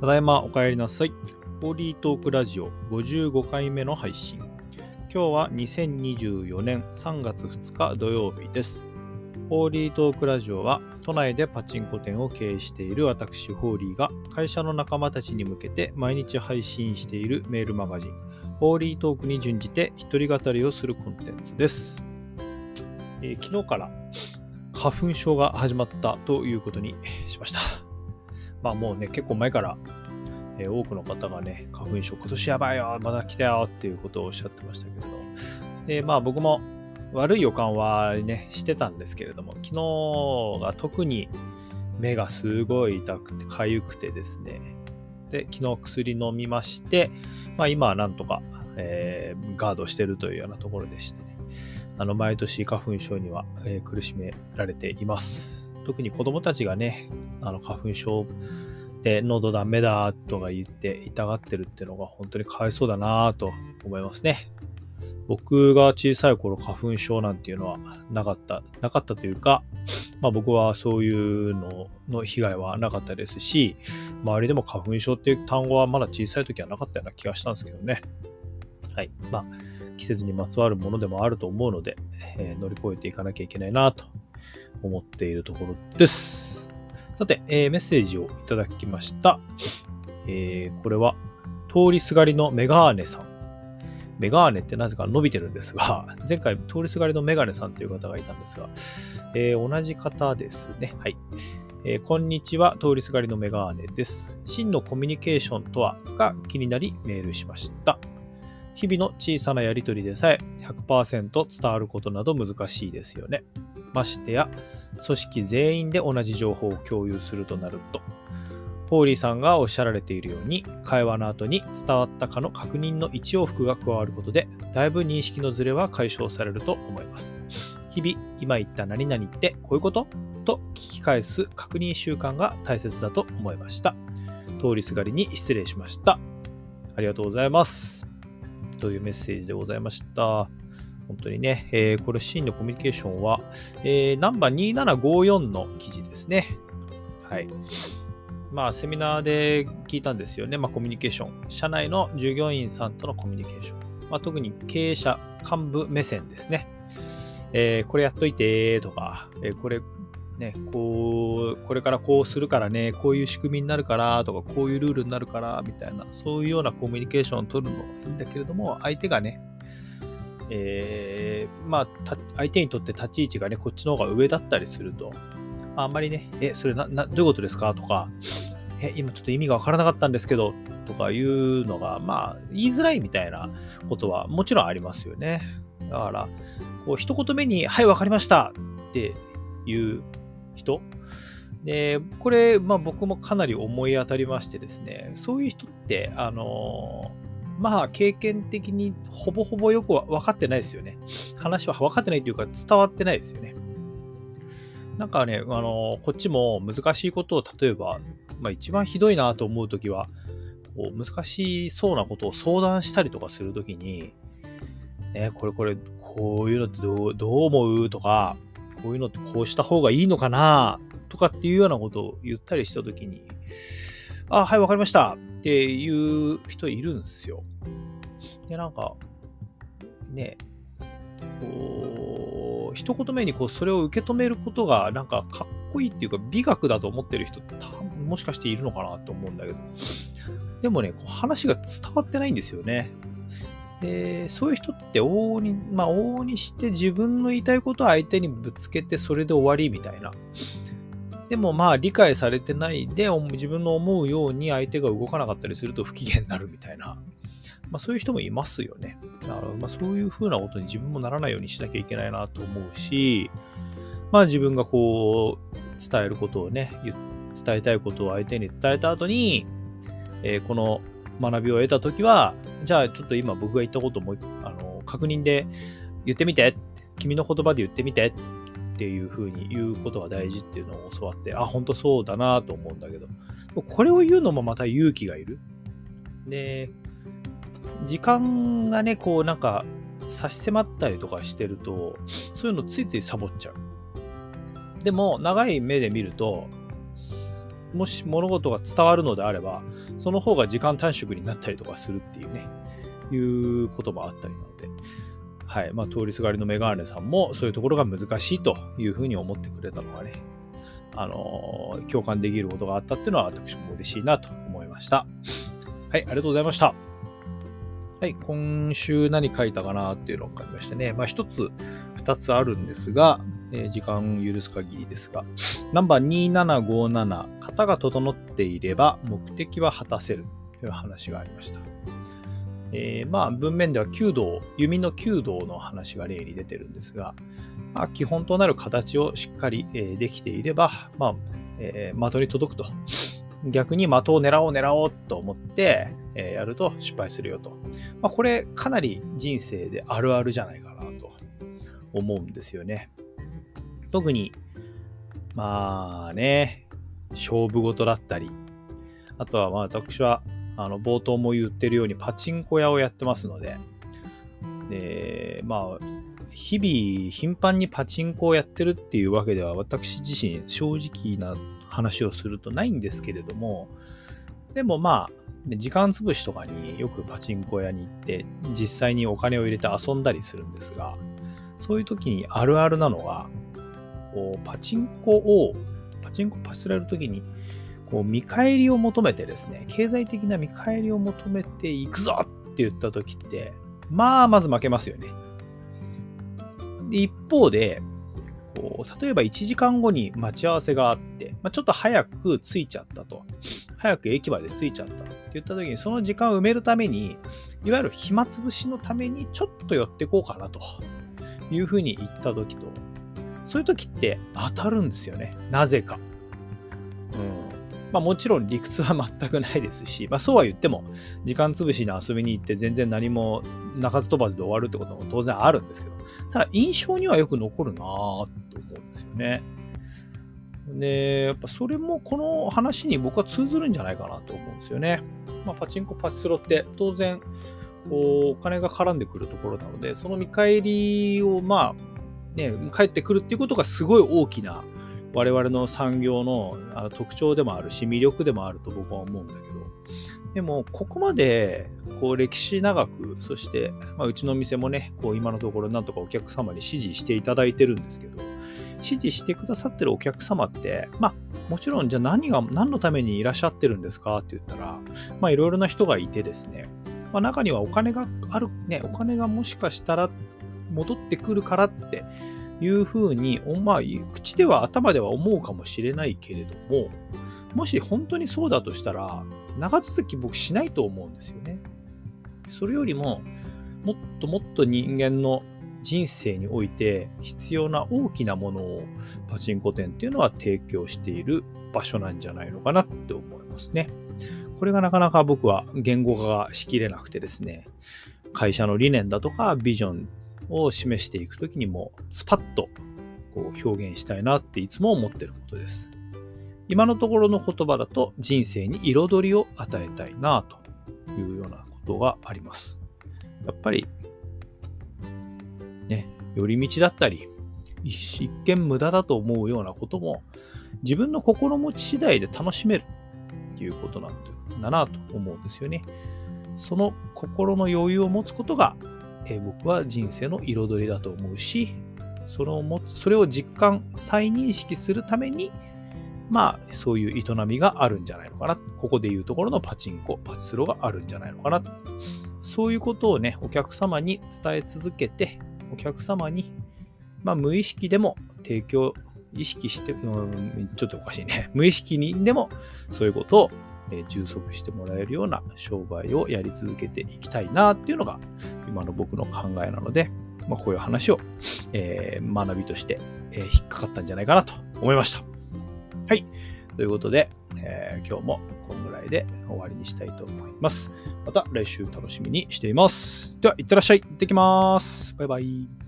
ただいまお帰りなさい。ホーリートークラジオ55回目の配信。今日は2024年3月2日土曜日です。ホーリートークラジオは都内でパチンコ店を経営している私ホーリーが会社の仲間たちに向けて毎日配信しているメールマガジンホーリートークに準じて一人語りをするコンテンツです。えー、昨日から花粉症が始まったということにしました。まあもうね、結構前から、えー、多くの方がね、花粉症今年やばいよ、まだ来たよっていうことをおっしゃってましたけれど、で、まあ僕も悪い予感はね、してたんですけれども、昨日が特に目がすごい痛くて、痒くてですね、で、昨日薬飲みまして、まあ今はなんとか、えー、ガードしてるというようなところでしてね、あの、毎年花粉症には、えー、苦しめられています。特に子供たちがね、あの、花粉症で喉ダメだとか言って痛がってるっていうのが本当にかわいそうだなと思いますね。僕が小さい頃花粉症なんていうのはなかった、なかったというか、まあ僕はそういうのの被害はなかったですし、周りでも花粉症っていう単語はまだ小さい時はなかったような気がしたんですけどね。はい。まあ、季節にまつわるものでもあると思うので、えー、乗り越えていかなきゃいけないなと思っているところです。さて、えー、メッセージをいただきました。えー、これは、通りすがりのメガーネさん。メガーネってなぜか伸びてるんですが、前回通りすがりのメガネさんという方がいたんですが、えー、同じ方ですね。はい。えー、こんにちは、通りすがりのメガーネです。真のコミュニケーションとはが気になりメールしました。日々の小さなやりとりでさえ100%伝わることなど難しいですよね。ましてや、組織全員で同じ情報を共有するとなると、ポーリーさんがおっしゃられているように、会話の後に伝わったかの確認の一往復が加わることで、だいぶ認識のズレは解消されると思います。日々、今言った何々ってこういうこと？と聞き返す確認習慣が大切だと思いました。通りすがりに失礼しました。ありがとうございます。というメッセージでございました。本当にね、えー、これ、真のコミュニケーションは、えー、ナンバー2754の記事ですね。はい。まあ、セミナーで聞いたんですよね。まあ、コミュニケーション。社内の従業員さんとのコミュニケーション。まあ、特に経営者、幹部目線ですね。えー、これやっといてとか、えー、これ、ね、こう、これからこうするからね、こういう仕組みになるからとか、こういうルールになるからみたいな、そういうようなコミュニケーションを取るのいいんだけれども、相手がね、えー、まあ、相手にとって立ち位置がね、こっちの方が上だったりすると、あんまりね、え、それな、な、どういうことですか？とか、え、今ちょっと意味がわからなかったんですけど、とかいうのが、まあ、言いづらいみたいなことはもちろんありますよね。だから、こう、一言目に、はい、わかりましたっていう人で、これ、まあ僕もかなり思い当たりましてですね、そういう人って、あのまあ経験的にほぼほぼよく分かってないですよね。話は分かってないというか伝わってないですよね。なんかね、あのこっちも難しいことを例えば、まあ一番ひどいなと思うときは、こう難しそうなことを相談したりとかするときに、ね、これこれ、こういうのってどうどう思う？とか、こういうのってこうした方がいいのかなとかっていうようなことを言ったりしたときに、あ、はい、わかりましたっていう人いるんですよ。で、なんか、ね、こう、一言目にこうそれを受け止めることが、なんかかっこいいっていうか、美学だと思ってる人って多分もしかしているのかなと思うんだけど、でもね、こう話が伝わってないんですよね。で、そういう人って往々に、まあ、往々にして自分の言いたいことを相手にぶつけて、それで終わりみたいな。でもまあ理解されてないで自分の思うように相手が動かなかったりすると不機嫌になるみたいな、まあ、そういう人もいますよね。だからまあそういうふうなことに自分もならないようにしなきゃいけないなと思うし、まあ自分がこう伝えることをね、伝えたいことを相手に伝えた後に、えー、この学びを得たときは、じゃあちょっと今僕が言ったこともあの確認で言ってみて、君の言葉で言ってみてっていうふうに言うことが大事っていうのを教わって、あ、本当そうだなと思うんだけど、これを言うのもまた勇気がいる。で、時間がね、こうなんか差し迫ったりとかしてると、そういうのついついサボっちゃう。でも、長い目で見ると、もし物事が伝わるのであれば、その方が時間短縮になったりとかするっていうね、いうこともあったりなので、はい。まあ、通りすがりのメガーネさんもそういうところが難しいというふうに思ってくれたのがね、あのー、共感できることがあったっていうのは私も嬉しいなと思いました。はい、ありがとうございました。はい、今週何書いたかなっていうのを書きましてね、まあ一つ、二つあるんですが、えー、時間許す限りですが、ナンバー2757、型が整っていれば目的は果たせるという話がありました。えー、まあ文面では弓道、弓の弓道の話が例に出てるんですが、まあ、基本となる形をしっかり、えー、できていれば、まあえー、的に届くと。逆に的を狙おう狙おうと思って、えー、やると失敗するよと。まあ、これかなり人生であるあるじゃないか思うんですよね。特に、まあね、勝負事だったり、あとはまあ私はあの冒頭も言ってるようにパチンコ屋をやってますので、でまあ、日々頻繁にパチンコをやってるっていうわけでは私自身正直な話をするとないんですけれども、でもまあ、時間潰しとかによくパチンコ屋に行って実際にお金を入れて遊んだりするんですが、そういう時にあるあるなのは、こうパチンコを、パチンコパスられる時にこう見返りを求めてですね、経済的な見返りを求めていくぞって言った時って、まあ、まず負けますよね。で一方で、こう例えば1時間後に待ち合わせがあって、まあ、ちょっと早く着いちゃったと。早く駅まで着いちゃったって言った時に、その時間を埋めるために、いわゆる暇つぶしのためにちょっと寄ってこうかなというふうに言った時と、そういう時って当たるんですよね。なぜか。うん。まあ、もちろん理屈は全くないですし、まあ、そうは言っても、時間潰しに遊びに行って全然何も鳴かず飛ばずで終わるってことも当然あるんですけど、ただ印象にはよく残るなぁと思うんですよね。で、やっぱそれもこの話に僕は通ずるんじゃないかなと思うんですよね。まあ、パチンコ、パチスロって当然、こう、お金が絡んでくるところなので、その見返りを、まあ、ね、返ってくるっていうことがすごい大きな我々の産業の特徴でもあるし、魅力でもあると僕は思うんだけど、でも、ここまで、こう、歴史長く、そして、まあ、うちの店もね、こう、今のところなんとかお客様に支持していただいてるんですけど、支持してくださってるお客様って、まあ、もちろん、じゃあ何が、何のためにいらっしゃってるんですかって言ったら、まあ、いろいろな人がいてですね、まあ、中にはお金がある、ね、お金がもしかしたら戻ってくるからっていうふうに、まあ、口では頭では思うかもしれないけれども、もし本当にそうだとしたら、長続き僕しないと思うんですよね。それよりも、もっともっと人間の人生において必要な大きなものをパチンコ店っていうのは提供している場所なんじゃないのかなって思いますね。これがなかなか僕は言語化がしきれなくてですね、会社の理念だとかビジョンを示していくときにもスパッとこう表現したいなっていつも思ってることです。今のところの言葉だと人生に彩りを与えたいなというようなことがあります。やっぱりね、寄り道だったり、一見無駄だと思うようなことも自分の心持ち次第で楽しめるっていうことなんでだなと思うんですよね。その心の余裕を持つことがえ僕は人生の彩りだと思うし、それを持つ、それを実感、再認識するために、まあ、そういう営みがあるんじゃないのかな。ここで言うところのパチンコ、パチスロがあるんじゃないのかな。そういうことをね、お客様に伝え続けて、お客様に、まあ、無意識でも提供、意識して、うん、ちょっとおかしいね。無意識にでも、そういうことをえ充足してもらえるような商売をやり続けていきたいなっていうのが今の僕の考えなので、まあ、こういう話を、えー、学びとして、え、引っかかったんじゃないかなと思いました。はい。ということで、えー、今日もこんぐらいで終わりにしたいと思います。また来週楽しみにしています。では、いってらっしゃい。行ってきます。バイバイ。